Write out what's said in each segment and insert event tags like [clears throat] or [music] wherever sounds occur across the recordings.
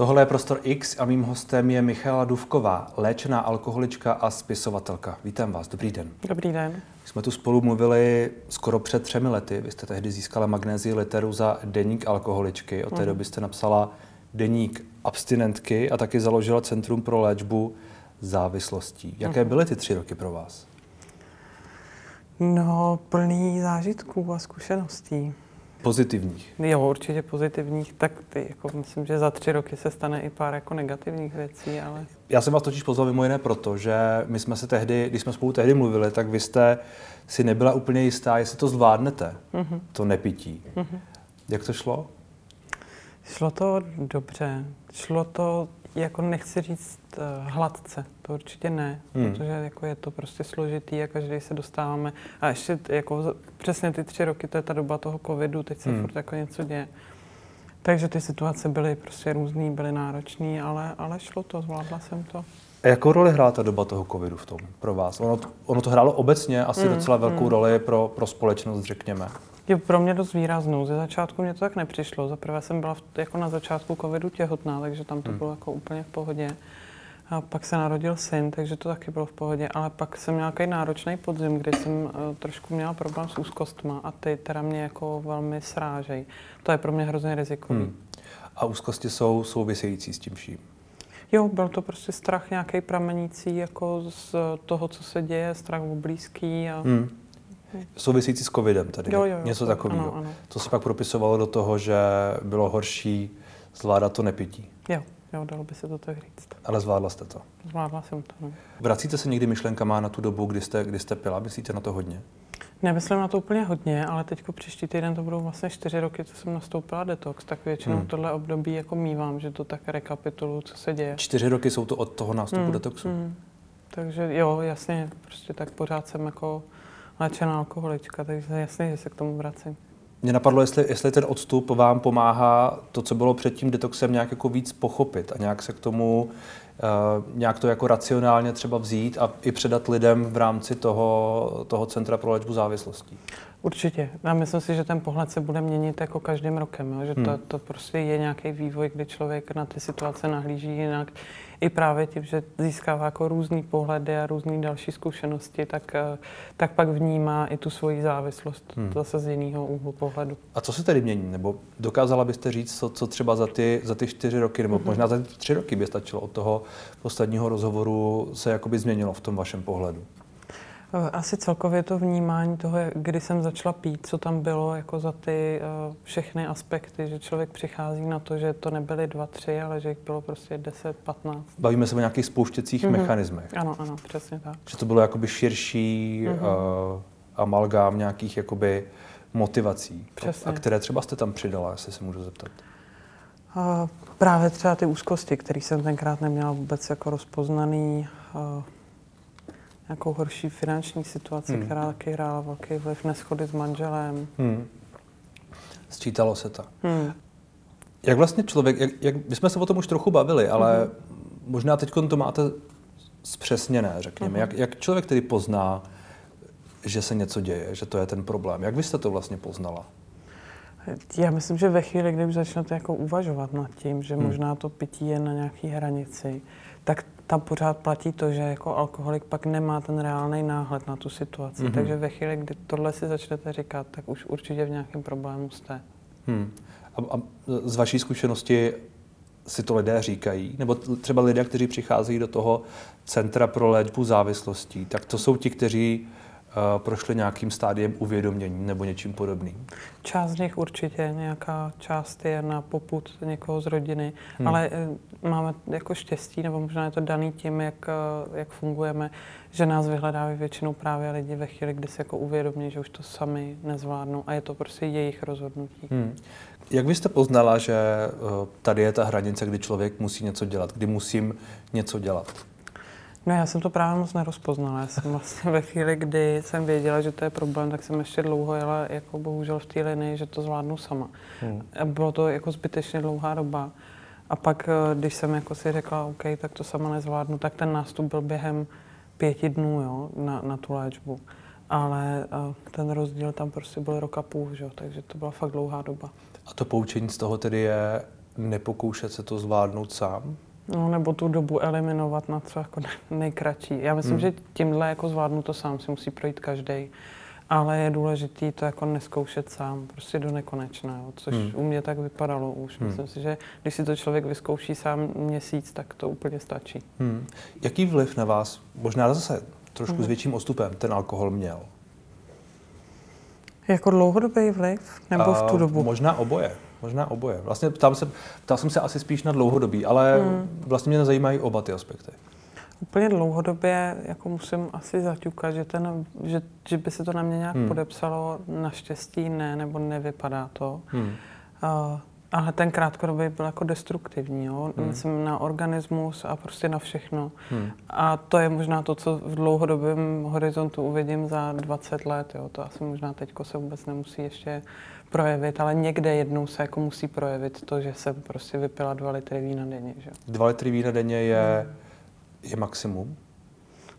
Tohle je Prostor X a mým hostem je Michala Duvková, léčená alkoholička a spisovatelka. Vítám vás, dobrý den. Dobrý den. Jsme tu spolu mluvili skoro před třemi lety. Vy jste tehdy získala magnézii literu za deník alkoholičky. Od té mm. doby jste napsala deník abstinentky a taky založila Centrum pro léčbu závislostí. Jaké mm. byly ty tři roky pro vás? No, plný zážitků a zkušeností. Pozitivních? Jo, určitě pozitivních. Tak ty, jako myslím, že za tři roky se stane i pár jako negativních věcí, ale... Já jsem vás totiž pozval mimo jiné proto, že my jsme se tehdy, když jsme spolu tehdy mluvili, tak vy jste si nebyla úplně jistá, jestli to zvládnete, mm-hmm. to nepití. Mm-hmm. Jak to šlo? Šlo to dobře. Šlo to jako nechci říct uh, hladce, to určitě ne, hmm. protože jako je to prostě složitý a každý se dostáváme. A ještě jako přesně ty tři roky, to je ta doba toho covidu, teď se hmm. furt jako něco děje. Takže ty situace byly prostě různý, byly náročné, ale, ale šlo to, zvládla jsem to. A jakou roli hrála ta doba toho covidu v tom pro vás? Ono, ono to hrálo obecně asi hmm. docela velkou hmm. roli pro, pro společnost, řekněme. Je pro mě dost výraznou. Ze začátku mě to tak nepřišlo. Za prvé jsem byla v, jako na začátku covidu těhotná, takže tam to hmm. bylo jako úplně v pohodě. A pak se narodil syn, takže to taky bylo v pohodě. Ale pak jsem měla takový náročný podzim, kdy jsem uh, trošku měla problém s úzkostma a ty teda mě jako velmi srážejí. To je pro mě hrozně rizikový. Hmm. A úzkosti jsou související s tím vším? Jo, byl to prostě strach nějaký pramenící jako z toho, co se děje, strach o blízký a hmm související s covidem tady, jo, jo, jo, něco takového. To se pak propisovalo do toho, že bylo horší zvládat to nepití. Jo, jo, dalo by se to tak říct. Ale zvládla jste to? Zvládla jsem to, no. Vracíte se někdy myšlenkama na tu dobu, kdy jste, kdy jste pila? Myslíte na to hodně? Nemyslím na to úplně hodně, ale teď příští týden to budou vlastně čtyři roky, co jsem nastoupila detox, tak většinou hmm. tohle období jako mívám, že to tak rekapituluju, co se děje. Čtyři roky jsou to od toho nástupu hmm. detoxu? Hmm. Takže jo, jasně, prostě tak pořád jsem jako léčená alkoholička, takže jasně, že se k tomu vracím. Mě napadlo, jestli, jestli ten odstup vám pomáhá to, co bylo před tím detoxem, nějak jako víc pochopit a nějak se k tomu, uh, nějak to jako racionálně třeba vzít a i předat lidem v rámci toho, toho Centra pro léčbu závislostí. Určitě. Já myslím si, že ten pohled se bude měnit jako každým rokem, jo? že to, hmm. to prostě je nějaký vývoj, kdy člověk na ty situace nahlíží jinak i právě tím, že získává jako různý pohledy a různé další zkušenosti, tak, eh, tak pak vnímá i tu svoji závislost hmm. zase z jiného úhlu pohledu. A co se tedy mění? Nebo dokázala byste říct, co, co třeba za ty, za ty čtyři roky, nebo hmm. možná za ty tři roky by stačilo od toho posledního rozhovoru se jakoby změnilo v tom vašem pohledu? Eh, asi celkově to vnímání toho, kdy jsem začala pít, co tam bylo jako za ty uh, všechny aspekty, že člověk přichází na to, že to nebyly dva, tři, ale že jich bylo prostě 10, 15. Bavíme se o nějakých spouštěcích mm-hmm. mechanismech. Ano, ano, přesně tak. Že to bylo jakoby širší mm-hmm. uh, amalgám nějakých jakoby motivací. Přesně. A které třeba jste tam přidala, jestli se můžu zeptat? Uh, právě třeba ty úzkosti, které jsem tenkrát neměla vůbec jako rozpoznaný. Uh, nějakou horší finanční situaci, hmm. která taky hrála velký vliv, neschody s manželem. Hmm. Sčítalo se to. Hmm. Jak vlastně člověk, jak, jak, my jsme se o tom už trochu bavili, ale hmm. možná teď to máte zpřesněné, řekněme. Hmm. Jak, jak člověk tedy pozná, že se něco děje, že to je ten problém? Jak vy jste to vlastně poznala? Já myslím, že ve chvíli, kdy už začnete jako uvažovat nad tím, že hmm. možná to pití je na nějaké hranici, tak tam pořád platí to, že jako alkoholik pak nemá ten reálný náhled na tu situaci. Mm-hmm. Takže ve chvíli, kdy tohle si začnete říkat, tak už určitě v nějakém problému jste. Hmm. A, a z vaší zkušenosti si to lidé říkají? Nebo třeba lidé, kteří přicházejí do toho centra pro léčbu závislostí, tak to jsou ti, kteří prošli nějakým stádiem uvědomění nebo něčím podobným? Část z nich určitě, nějaká část je na poput někoho z rodiny, hmm. ale eh, máme jako štěstí, nebo možná je to daný tím, jak, eh, jak fungujeme, že nás vyhledávají většinou právě lidi ve chvíli, kdy se jako uvědomí, že už to sami nezvládnou a je to prostě jejich rozhodnutí. Hmm. Jak byste poznala, že tady je ta hranice, kdy člověk musí něco dělat, kdy musím něco dělat? No já jsem to právě moc nerozpoznala. Já jsem vlastně ve chvíli, kdy jsem věděla, že to je problém, tak jsem ještě dlouho jela jako bohužel v té linii, že to zvládnu sama. Hmm. A bylo to jako zbytečně dlouhá doba. A pak, eh, když jsem jako si řekla, OK, tak to sama nezvládnu, tak ten nástup byl během pěti dnů jo, na, na tu léčbu. Ale uh, ten rozdíl tam prostě byl rok a půl, že? takže to byla fakt dlouhá doba. A to poučení z toho tedy je, nepokoušet se to zvládnout sám? No, nebo tu dobu eliminovat na co jako nejkratší. Já myslím, hmm. že tímhle jako zvládnu to sám, si musí projít každý. Ale je důležité to jako neskoušet sám, prostě do nekonečna, což hmm. u mě tak vypadalo už. Hmm. Myslím si, že když si to člověk vyzkouší sám měsíc, tak to úplně stačí. Hmm. Jaký vliv na vás, možná zase trošku hmm. s větším odstupem, ten alkohol měl? Jako dlouhodobý vliv? Nebo v tu dobu? Možná oboje. Možná oboje. Vlastně ptám se, ptal jsem se asi spíš na dlouhodobí, ale hmm. vlastně mě zajímají oba ty aspekty. Úplně dlouhodobě jako musím asi zaťukat, že, ten, že, že by se to na mě nějak hmm. podepsalo. Naštěstí ne, nebo nevypadá to. Hmm. Uh, ale ten krátkodobý byl jako destruktivní, jo? Hmm. Myslím na organismus a prostě na všechno. Hmm. A to je možná to, co v dlouhodobém horizontu uvidím za 20 let. Jo? To asi možná teď se vůbec nemusí ještě projevit, ale někde jednou se jako musí projevit to, že jsem prostě vypila dva litry vína denně. Že? Dva litry vína denně je, hmm. je maximum?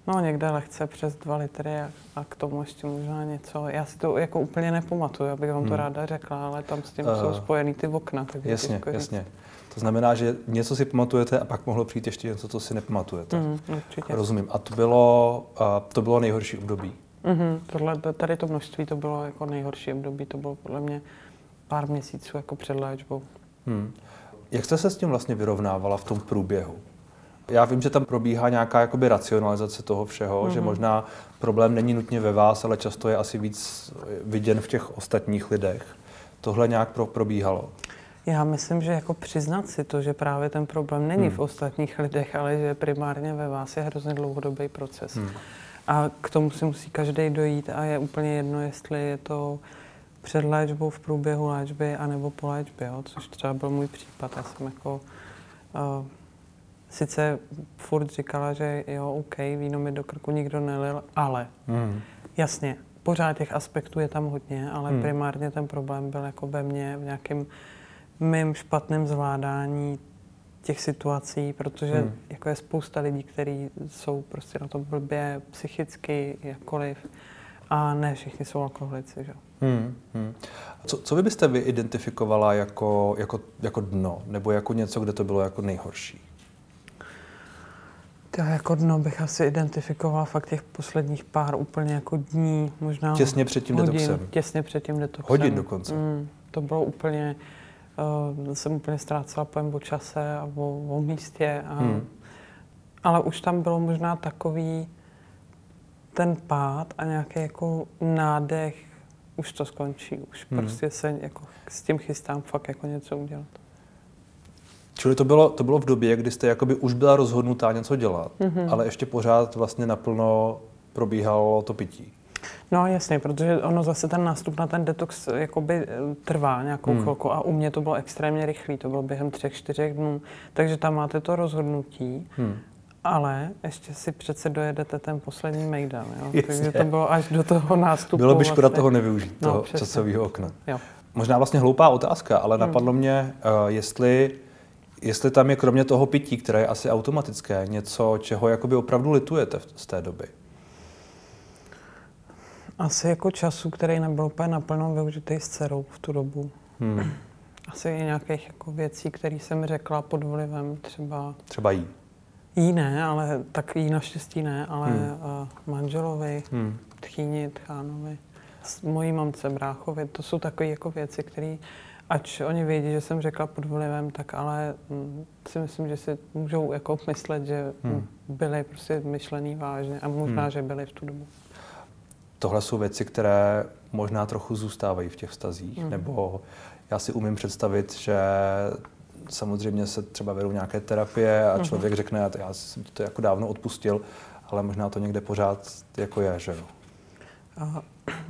No někde lehce přes dva litry a, a k tomu ještě možná něco. Já si to jako úplně nepamatuju, abych vám to hmm. ráda řekla, ale tam s tím uh, jsou spojený ty okna. Tak jasně, jasně. To znamená, že něco si pamatujete a pak mohlo přijít ještě něco, co si nepamatujete. Mm, určitě. Rozumím. A to bylo, uh, to bylo nejhorší období? Mm-hmm. Tohle, tady to množství to bylo jako nejhorší období, to bylo podle mě pár měsíců jako před léčbou. Hmm. Jak jste se s tím vlastně vyrovnávala v tom průběhu? Já vím, že tam probíhá nějaká jakoby racionalizace toho všeho, mm-hmm. že možná problém není nutně ve vás, ale často je asi víc viděn v těch ostatních lidech. Tohle nějak pro, probíhalo? Já myslím, že jako přiznat si to, že právě ten problém není hmm. v ostatních lidech, ale že primárně ve vás je hrozně dlouhodobý proces. Hmm. A k tomu si musí každý dojít a je úplně jedno, jestli je to před léčbou, v průběhu léčby, anebo po léčbě, jo? což třeba byl můj případ. Já jsem jako uh, sice furt říkala, že jo, OK, víno mi do krku nikdo nelil, ale mm. jasně, pořád těch aspektů je tam hodně, ale mm. primárně ten problém byl jako ve mně v nějakém mým špatném zvládání těch situací, protože hmm. jako je spousta lidí, kteří jsou prostě na to blbě psychicky, jakkoliv, a ne všichni jsou alkoholici. Že? Hmm, hmm. Co, co vy byste vy identifikovala jako, jako, jako dno, nebo jako něco, kde to bylo jako nejhorší? Já jako dno bych asi identifikovala fakt těch posledních pár úplně jako dní, možná Těsně před tím hodin, detoxem. Těsně před tím detoxem. Hodin dokonce. Mm, to bylo úplně, uh, jsem úplně ztrácela pojem o čase a o, o místě. A, hmm. Ale už tam bylo možná takový ten pád a nějaký jako nádech, už to skončí, už hmm. prostě se jako s tím chystám fakt jako něco udělat. Čili to bylo, to bylo v době, kdy jste jakoby už byla rozhodnutá něco dělat, mm-hmm. ale ještě pořád vlastně naplno probíhalo to pití. No jasně, protože ono zase ten nástup na ten detox jakoby eh, trvá nějakou hmm. chvilku a u mě to bylo extrémně rychlý, to bylo během třech, čtyřech dnů, takže tam máte to rozhodnutí, hmm. ale ještě si přece dojedete ten poslední mejdan, jo? takže to bylo až do toho nástupu. Bylo by škoda vlastně. toho nevyužít, no, toho přesně. časového okna. Jo. Možná vlastně hloupá otázka, ale hmm. napadlo mě, uh, jestli jestli tam je kromě toho pití, které je asi automatické, něco, čeho jakoby opravdu litujete z té doby. Asi jako času, který nebyl úplně naplno využitý s dcerou v tu dobu. Hmm. Asi i nějakých jako věcí, které jsem řekla pod vlivem třeba... Třeba jí? Jí ne, ale tak jí naštěstí ne, ale hmm. uh, manželovi, hmm. tchýni, tchánovi, mojí mamce, bráchovi, to jsou takové jako věci, které ač oni vědí, že jsem řekla pod vlivem, tak ale hm, si myslím, že si můžou jako myslet, že hmm. byly prostě myšlený vážně a možná, hmm. že byly v tu dobu. Tohle jsou věci, které možná trochu zůstávají v těch vztazích, hmm. nebo já si umím představit, že samozřejmě se třeba vedou nějaké terapie a hmm. člověk řekne, já jsem to jako dávno odpustil, ale možná to někde pořád jako je, že jo?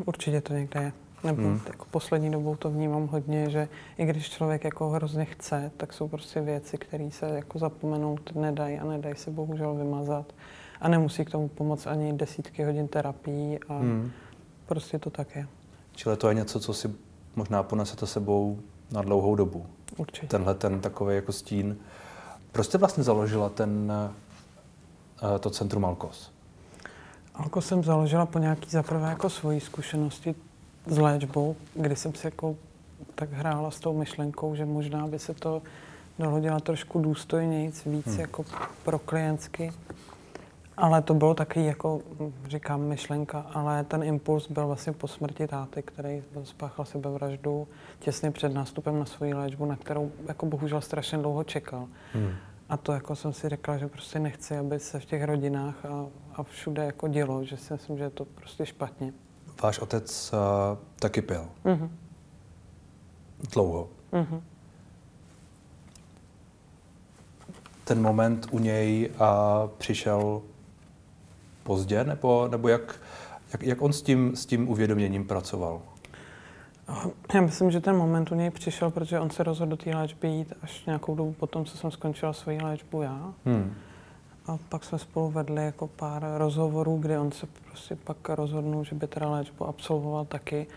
Určitě to někde je. Nebo hmm. jako poslední dobou to vnímám hodně, že i když člověk jako hrozně chce, tak jsou prostě věci, které se jako zapomenout nedají a nedají se bohužel vymazat. A nemusí k tomu pomoct ani desítky hodin terapií a hmm. prostě to tak je. Čili to je něco, co si možná ponesete sebou na dlouhou dobu. Určitě. Tenhle ten takový jako stín. Proč jste vlastně založila ten, eh, to centrum Alkos? Alkos jsem založila po nějaký zaprvé jako svojí zkušenosti s léčbou, kdy jsem si jako tak hrála s tou myšlenkou, že možná by se to dohodila trošku důstojnějíc, víc hmm. jako pro klientsky. Ale to bylo taky, jako říkám, myšlenka, ale ten impuls byl vlastně po smrti táty, který spáchal sebevraždu těsně před nástupem na svoji léčbu, na kterou jako bohužel strašně dlouho čekal. Hmm. A to jako jsem si řekla, že prostě nechci, aby se v těch rodinách a, a všude jako dělo, že si myslím, že je to prostě špatně. Váš otec uh, taky pil? Mm-hmm. Dlouho? Mm-hmm. Ten moment u něj uh, přišel pozdě, nebo, nebo jak, jak, jak on s tím, s tím uvědoměním pracoval? Já myslím, že ten moment u něj přišel, protože on se rozhodl do té léčby jít až nějakou dobu potom, co jsem skončila svoji léčbu já. Hmm. A pak jsme spolu vedli jako pár rozhovorů, kde on se prostě pak rozhodnul, že by teda léčbu absolvoval taky.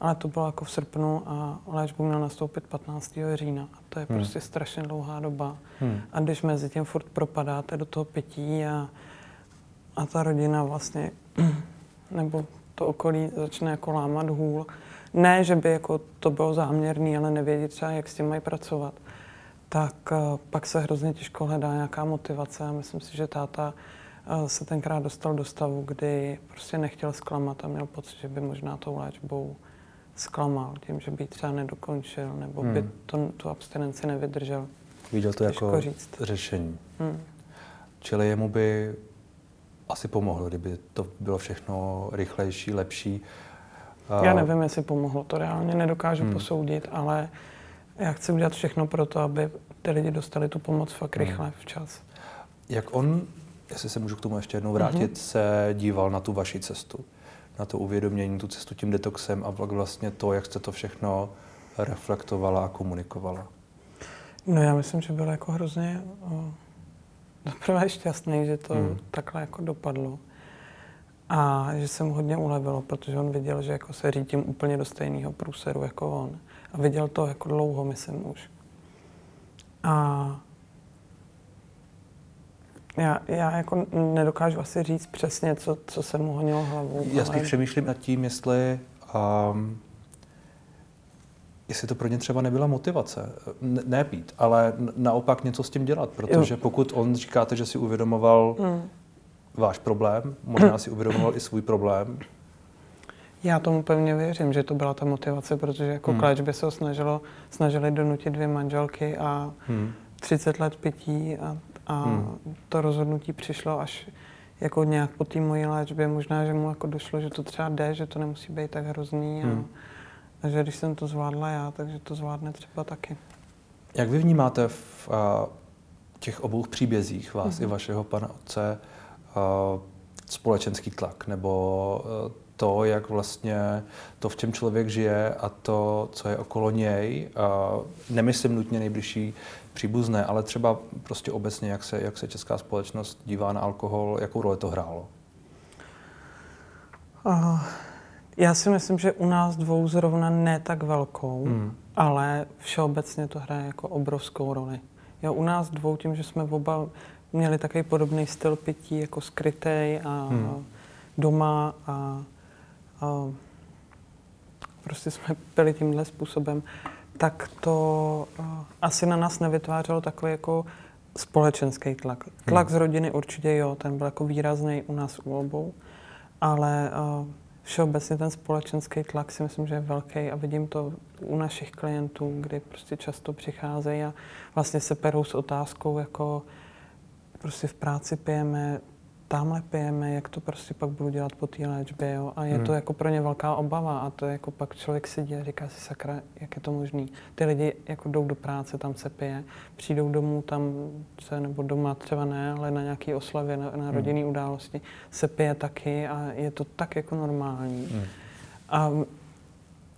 Ale to bylo jako v srpnu a léčbu měl nastoupit 15. října. A to je hmm. prostě strašně dlouhá doba. Hmm. A když mezi tím furt propadáte do toho pití a, a ta rodina vlastně, [clears throat] nebo to okolí začne jako lámat hůl, ne, že by jako to bylo záměrný, ale nevědět třeba, jak s tím mají pracovat, tak uh, pak se hrozně těžko hledá nějaká motivace a myslím si, že táta uh, se tenkrát dostal do stavu, kdy prostě nechtěl zklamat a měl pocit, že by možná tou léčbou zklamal tím, že by třeba nedokončil nebo hmm. by to, tu abstinenci nevydržel. Viděl to Těžko jako říct. řešení. Hmm. Čili jemu by asi pomohlo, kdyby to bylo všechno rychlejší, lepší. Já nevím, jestli pomohlo, to reálně nedokážu hmm. posoudit, ale já chci udělat všechno pro to, aby ty lidi dostali tu pomoc fakt hmm. rychle, včas. Jak on, jestli se můžu k tomu ještě jednou vrátit, mm-hmm. se díval na tu vaši cestu, na to uvědomění, tu cestu tím detoxem a vlastně to, jak jste to všechno reflektovala a komunikovala? No já myslím, že byl jako hrozně zaprvé šťastný, že to hmm. takhle jako dopadlo. A že se mu hodně ulevilo, protože on viděl, že jako se řídím úplně do stejného průseru jako on. A viděl to jako dlouho, myslím už. A já, já jako nedokážu asi říct přesně, co, co se mu honilo hlavou. Já spíš ale... přemýšlím nad tím, jestli, um, jestli to pro ně třeba nebyla motivace. Ne, ne ale naopak něco s tím dělat, protože jo. pokud on říkáte, že si uvědomoval, hmm váš problém, možná si uvědomoval i svůj problém. Já tomu pevně věřím, že to byla ta motivace, protože jako hmm. k léčbě se ho snažilo, snažili donutit dvě manželky a hmm. 30 let pití a, a hmm. to rozhodnutí přišlo až jako nějak po té mojí léčbě. Možná, že mu jako došlo, že to třeba jde, že to nemusí být tak hrozný a, hmm. a že když jsem to zvládla já, takže to zvládne třeba taky. Jak vy vnímáte v a, těch obou příbězích vás hmm. i vašeho pana otce Eh, společenský tlak nebo to, jak vlastně to, v čem člověk žije a to, co je okolo něj, nemyslím nutně nejbližší příbuzné, ale třeba prostě obecně, jak se, jak se česká společnost dívá na alkohol, jakou roli to hrálo? Uh, já si myslím, že u nás dvou zrovna ne tak velkou, hmm. ale všeobecně to hraje jako obrovskou roli. Jo, u nás dvou, tím, že jsme oba měli takový podobný styl pití, jako skrytej a hmm. doma a, a prostě jsme pili tímhle způsobem, tak to a, asi na nás nevytvářelo takový jako společenský tlak. Tlak hmm. z rodiny určitě jo, ten byl jako výrazný u nás u obou, ale a, všeobecně ten společenský tlak si myslím, že je velký a vidím to u našich klientů, kdy prostě často přicházejí a vlastně se perou s otázkou jako prostě v práci pijeme, tamhle pijeme, jak to prostě pak budu dělat po té léčbě, jo? A je hmm. to jako pro ně velká obava a to je jako pak člověk sedí a říká si, sakra, jak je to možný. Ty lidi jako jdou do práce, tam se pije, přijdou domů, tam se, nebo doma třeba ne, ale na nějaké oslavě, na, na hmm. rodinné události, se pije taky a je to tak jako normální. Hmm. A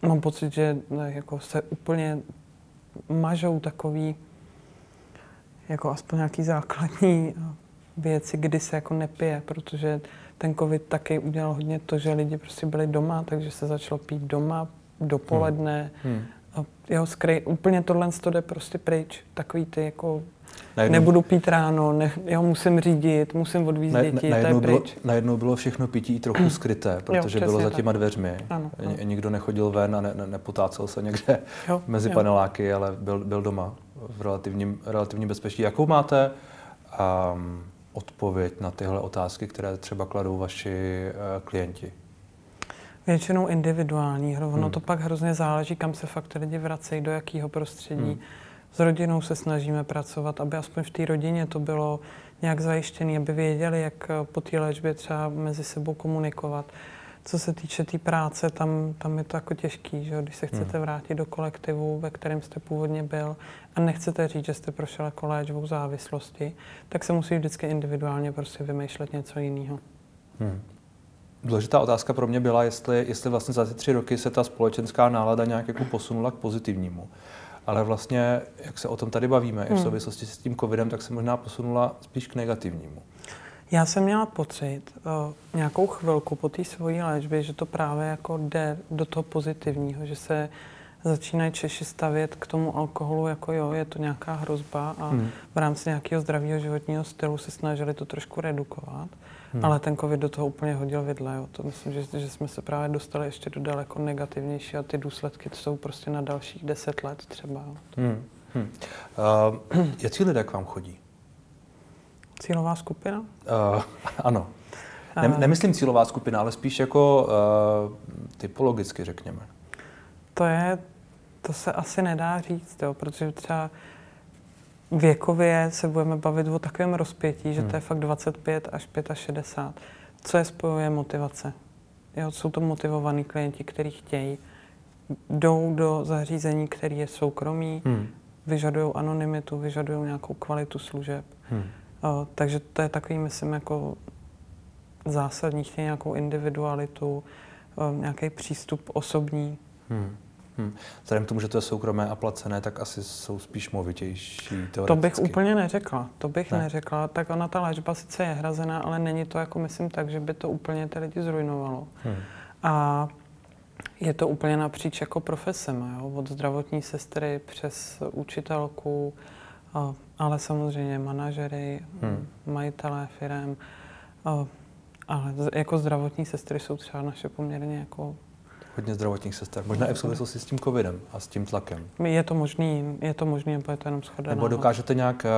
mám pocit, že jako se úplně mažou takový jako aspoň nějaký základní věci, kdy se jako nepije, protože ten covid taky udělal hodně to, že lidi prostě byli doma, takže se začalo pít doma dopoledne. Hmm. Hmm. jo, skry, úplně tohle to jde prostě pryč. Takový ty jako najednou, nebudu pít ráno, ne, jo, musím řídit, musím odvízt na, děti, na, to je bylo, pryč. Najednou bylo všechno pití trochu [clears throat] skryté, protože jo, bylo za těma tak. dveřmi. Ano, ano. Nikdo nechodil ven a ne, ne, nepotácel se někde jo, [laughs] mezi jo. paneláky, ale byl, byl doma v relativním, relativním bezpečí. Jakou máte um, odpověď na tyhle otázky, které třeba kladou vaši uh, klienti? Většinou individuální. Ono hmm. to pak hrozně záleží, kam se fakt lidi vracejí, do jakého prostředí. Hmm. S rodinou se snažíme pracovat, aby aspoň v té rodině to bylo nějak zajištěné, aby věděli, jak po té léčbě třeba mezi sebou komunikovat. Co se týče té tý práce, tam, tam je to jako těžký, že když se chcete hmm. vrátit do kolektivu, ve kterém jste původně byl a nechcete říct, že jste prošel jako léčbou závislosti, tak se musí vždycky individuálně prostě vymýšlet něco jiného. Hmm. Důležitá otázka pro mě byla, jestli, jestli vlastně za ty tři roky se ta společenská nálada nějak jako posunula k pozitivnímu. Ale vlastně, jak se o tom tady bavíme, hmm. i v hmm. souvislosti s tím covidem, tak se možná posunula spíš k negativnímu. Já jsem měla pocit o, nějakou chvilku po té svojí léčbě, že to právě jako jde do toho pozitivního, že se začínají Češi stavět k tomu alkoholu jako jo, je to nějaká hrozba a hmm. v rámci nějakého zdravého životního stylu se snažili to trošku redukovat. Hmm. Ale ten covid do toho úplně hodil vidle. Jo. To myslím, že, že jsme se právě dostali ještě do daleko negativnější a ty důsledky jsou prostě na dalších deset let třeba. Jo. Hmm. Hmm. [clears throat] Uh, jaký lidé k vám chodí? Cílová skupina? Uh, ano. Ne, nemyslím cílová skupina, ale spíš jako uh, typologicky, řekněme. To je, to se asi nedá říct, jo, protože třeba věkově se budeme bavit o takovém rozpětí, že hmm. to je fakt 25 až 65. Co je spojuje motivace? Jo, jsou to motivovaní klienti, kteří chtějí, jdou do zařízení, které je soukromí, hmm. vyžadují anonymitu, vyžadují nějakou kvalitu služeb. Hmm. O, takže to je takový, myslím, jako zásadní, chtějí nějakou individualitu, o, nějaký přístup osobní. Hmm. Hmm. Vzhledem k tomu, že to je soukromé a placené, tak asi jsou spíš movitější To bych úplně neřekla. To bych ne. neřekla. Tak ona ta léčba sice je hrazená, ale není to jako myslím tak, že by to úplně ty lidi zrujnovalo. Hmm. A je to úplně napříč jako profesema, jo? od zdravotní sestry přes učitelku, ale samozřejmě manažery, hmm. majitelé firm, ale jako zdravotní sestry jsou třeba naše poměrně jako hodně zdravotních sester. Možná i v souvislosti s tím covidem a s tím tlakem. Je to možný, je to možný, nebo je to jenom schoda. Nebo dokážete nějak, eh,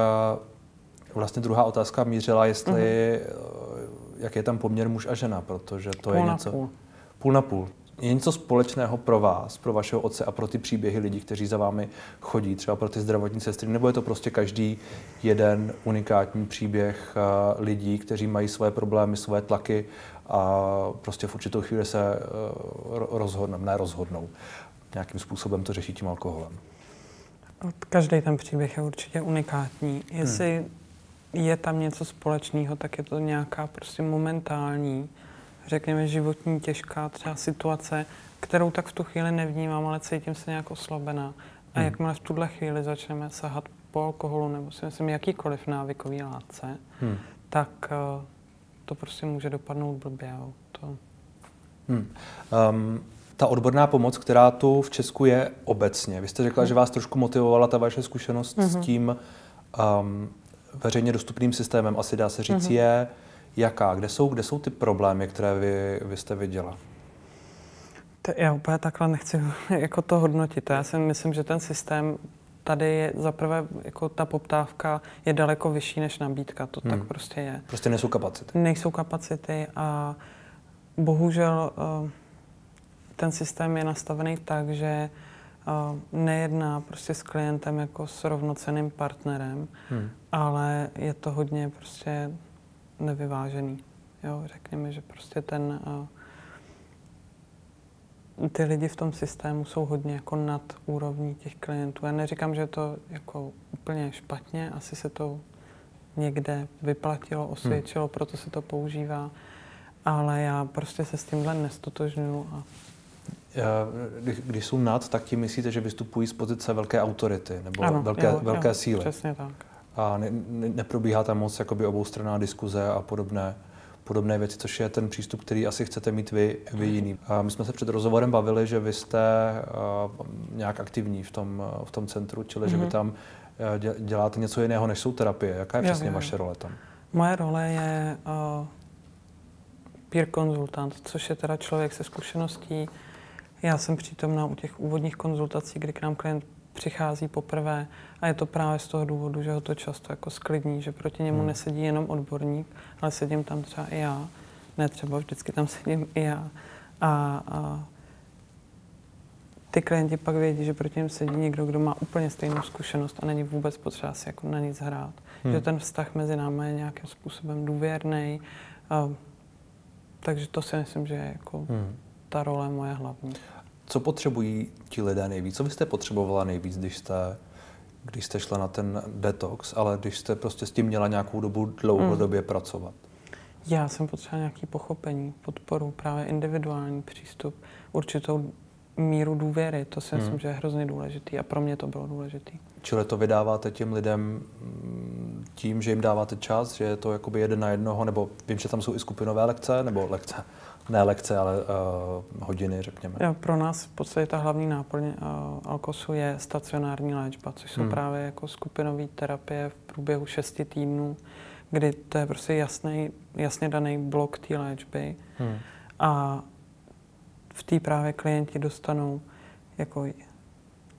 vlastně druhá otázka mířila, jestli, uh-huh. jak je tam poměr muž a žena, protože to půl je něco... Půl. půl na půl. Je něco společného pro vás, pro vašeho otce a pro ty příběhy lidí, kteří za vámi chodí, třeba pro ty zdravotní sestry, nebo je to prostě každý jeden unikátní příběh eh, lidí, kteří mají své problémy, své tlaky a prostě v určitou chvíli se eh, rozhodnou, ne rozhodnou, nějakým způsobem to řeší tím alkoholem. Každý ten příběh je určitě unikátní. Jestli hmm. je tam něco společného, tak je to nějaká prostě momentální, řekněme, životní těžká třeba situace, kterou tak v tu chvíli nevnímám, ale cítím se nějak oslabená. A hmm. jakmile v tuhle chvíli začneme sahat po alkoholu nebo si myslím jakýkoliv návykový látce, hmm. tak uh, to prostě může dopadnout blbě. To... Hmm. Um, ta odborná pomoc, která tu v Česku je obecně, vy jste řekla, hmm. že vás trošku motivovala ta vaše zkušenost hmm. s tím um, veřejně dostupným systémem, asi dá se říct, hmm. je jaká? Kde jsou, kde jsou ty problémy, které vy, vy jste viděla? To já úplně takhle nechci [laughs] jako to hodnotit. Já si myslím, že ten systém tady je zaprvé jako ta poptávka je daleko vyšší než nabídka. To hmm. tak prostě je. Prostě nejsou kapacity. Nejsou kapacity a bohužel uh, ten systém je nastavený tak, že uh, nejedná prostě s klientem jako s rovnoceným partnerem, hmm. ale je to hodně prostě nevyvážený. Jo, řekněme, že prostě ten uh, ty lidi v tom systému jsou hodně jako nad úrovní těch klientů. Já neříkám, že to jako úplně špatně, asi se to někde vyplatilo, osvědčilo, hmm. proto se to používá, ale já prostě se s tímhle nestotožňuju. A... Když, když jsou nad, tak tím myslíte, že vystupují z pozice velké autority nebo ano, velké, jo, velké jo, síly. Přesně tak. A ne, ne, neprobíhá tam moc jakoby oboustranná diskuze a podobné podobné věci, což je ten přístup, který asi chcete mít vy, vy jiný. A my jsme se před rozhovorem bavili, že vy jste uh, nějak aktivní v tom, v tom centru, čili mm-hmm. že vy mhm. tam děláte něco jiného, než jsou terapie. Jaká je přesně jo, jo. vaše role tam? Moje role je uh, peer konzultant, což je teda člověk se zkušeností. Já jsem přítomná u těch úvodních konzultací, kdy k nám klient přichází poprvé a je to právě z toho důvodu, že ho to často jako sklidní, že proti němu hmm. nesedí jenom odborník, ale sedím tam třeba i já. Ne třeba vždycky tam [laughs] sedím i já. A, a ty klienti pak vědí, že proti něm sedí někdo, kdo má úplně stejnou zkušenost a není vůbec potřeba si jako na nic hrát. Hmm. Že ten vztah mezi námi je nějakým způsobem důvěrný. takže to si myslím, že je jako hmm. ta role moje hlavní. Co potřebují ti lidé nejvíc? Co byste potřebovala nejvíc, když jste, když jste šla na ten detox, ale když jste prostě s tím měla nějakou dobu dlouhodobě hmm. pracovat? Já jsem potřebovala nějaké pochopení, podporu, právě individuální přístup, určitou míru důvěry. To si hmm. myslím, že je hrozně důležitý a pro mě to bylo důležitý. Čili to vydáváte těm lidem mm, tím, že jim dáváte čas, že je to jakoby jeden na jednoho, nebo vím, že tam jsou i skupinové lekce, nebo lekce, ne lekce, ale uh, hodiny, řekněme. Jo, pro nás v podstatě ta hlavní náplň uh, Alkosu je stacionární léčba, což jsou hmm. právě jako skupinové terapie v průběhu šesti týdnů, kdy to je prostě jasný, jasně daný blok té léčby. Hmm. A v té právě klienti dostanou jako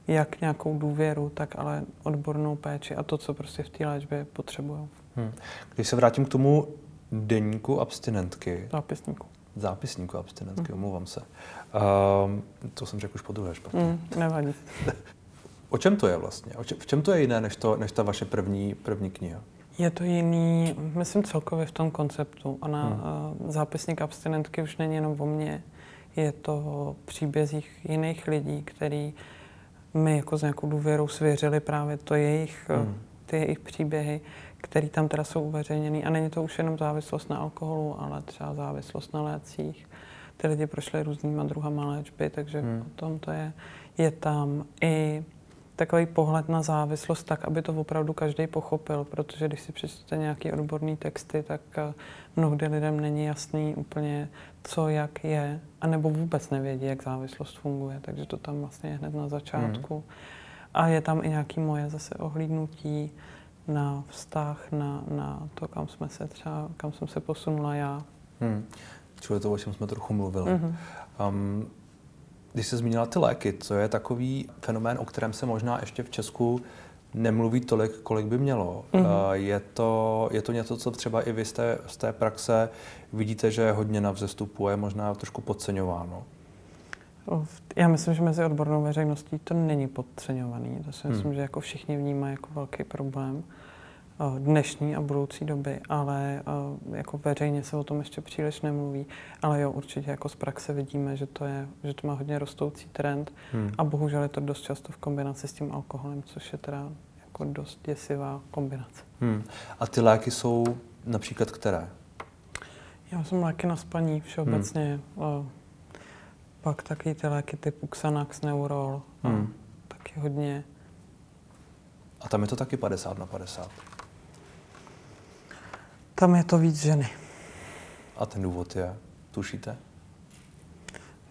jak nějakou důvěru, tak ale odbornou péči a to, co prostě v té léčbě potřebují. Hmm. Když se vrátím k tomu denníku abstinentky. Zápisníku. Zápisníku abstinentky, hmm. omlouvám se. Um, to jsem řekl už po druhé špatně. Hmm, nevadí. [laughs] o čem to je vlastně? O čem, v čem to je jiné než, to, než ta vaše první, první kniha? Je to jiný, myslím celkově v tom konceptu. Ona, hmm. uh, zápisník abstinentky už není jenom o mně je to o příbězích jiných lidí, který my jako s nějakou důvěrou svěřili právě to jejich, hmm. ty jejich příběhy, které tam teda jsou uveřejněny. A není to už jenom závislost na alkoholu, ale třeba závislost na lécích. Ty lidi prošly různýma druhama léčby, takže hmm. potom to je. Je tam i takový pohled na závislost tak, aby to opravdu každý pochopil, protože když si přečtete nějaký odborný texty, tak eh, mnohdy lidem není jasný úplně, co jak je, anebo vůbec nevědí, jak závislost funguje, takže to tam vlastně je hned na začátku. Hmm. A je tam i nějaký moje zase ohlídnutí na vztah, na, na to, kam jsme se třeba, kam jsem se posunula já. Hmm. Čili to, o čem jsme trochu mluvili. Mm-hmm. Um, když se zmínila ty léky, to je takový fenomén, o kterém se možná ještě v Česku nemluví tolik, kolik by mělo. Mm-hmm. Je, to, je to něco, co třeba i vy z té, z té praxe vidíte, že je hodně na vzestupu a je možná trošku podceňováno? Já myslím, že mezi odbornou veřejností to není podceňovaný. To si myslím, hmm. že jako všichni vnímají jako velký problém dnešní a budoucí doby, ale jako veřejně se o tom ještě příliš nemluví. Ale jo, určitě jako z praxe vidíme, že to, je, že to má hodně rostoucí trend hmm. a bohužel je to dost často v kombinaci s tím alkoholem, což je teda jako dost děsivá kombinace. Hmm. A ty léky jsou například které? Já jsem léky na spaní všeobecně. Hmm. Pak taky ty léky typu Xanax, Neurol. Hmm. Taky hodně. A tam je to taky 50 na 50? Tam je to víc ženy. A ten důvod je, tušíte?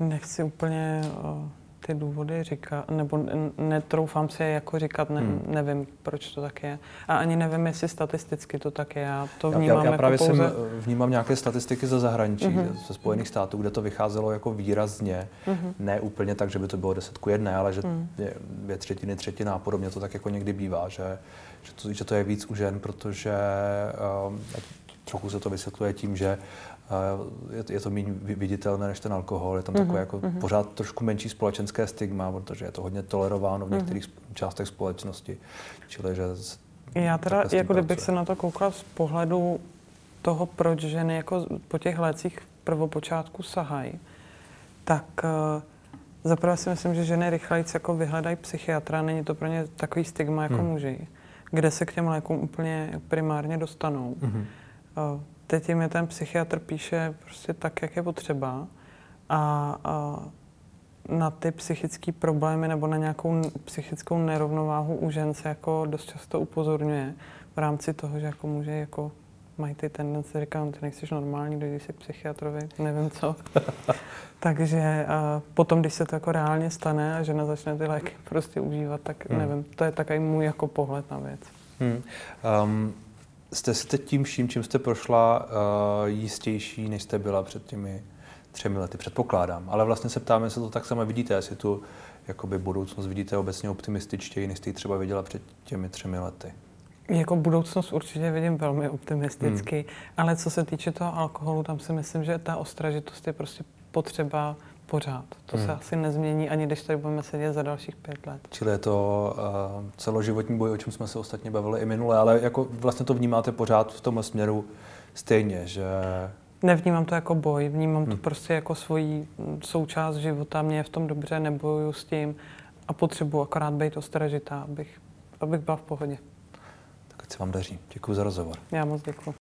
Nechci úplně uh, ty důvody říkat, nebo netroufám si je jako říkat, ne, hmm. nevím, proč to tak je. A ani nevím, jestli statisticky to tak je. Já to vnímám já, já, já jako právě pouze... jsem, eh, vnímám nějaké statistiky ze zahraničí, mm-hmm. ze Spojených států, kde to vycházelo jako výrazně, mm-hmm. ne úplně tak, že by to bylo 10 ku 1, ale že mm. dvě třetiny, třetina a podobně to tak jako někdy bývá, že, že, to, že to je víc u žen, protože um, trochu se to vysvětluje tím, že je, je to méně viditelné než ten alkohol, je tam mm-hmm. takové jako mm-hmm. pořád trošku menší společenské stigma, protože je to hodně tolerováno v mhm. některých mm-hmm. částech společnosti. Čili, že Já teda, jako kdybych se na to koukala z pohledu toho, proč ženy jako po těch lécích prvopočátku sahají, tak uh, zaprvé si myslím, že ženy rychleji jako vyhledají psychiatra, není to pro ně takový stigma jako hmm. muži, kde se k těm lékům úplně primárně dostanou. Hmm. Teď jim je ten psychiatr píše prostě tak, jak je potřeba a, a na ty psychické problémy nebo na nějakou psychickou nerovnováhu u žen se jako dost často upozorňuje v rámci toho, že jako může jako mají ty tendence, říkám, ty nejsi normální, dojdi si k psychiatrovi, nevím co. [laughs] Takže a potom, když se to jako reálně stane a žena začne ty léky prostě užívat, tak hmm. nevím, to je takový můj jako pohled na věc. Hmm. Um, jste si teď tím vším, čím jste prošla, uh, jistější, než jste byla před těmi třemi lety, předpokládám. Ale vlastně se ptáme, jestli to tak samo vidíte, jestli tu jakoby budoucnost vidíte obecně optimističtěji, než jste ji třeba viděla před těmi třemi lety. Jako budoucnost určitě vidím velmi optimisticky, hmm. ale co se týče toho alkoholu, tam si myslím, že ta ostražitost je prostě potřeba pořád. To hmm. se asi nezmění, ani když tady budeme sedět za dalších pět let. Čili je to uh, celoživotní boj, o čem jsme se ostatně bavili i minule, ale jako vlastně to vnímáte pořád v tomhle směru stejně, že... Nevnímám to jako boj, vnímám hmm. to prostě jako svoji součást života, mě je v tom dobře, nebojuju s tím a potřebuji akorát být ostražitá, abych, abych byla v pohodě. Tak se vám daří. Děkuji za rozhovor. Já moc děkuji.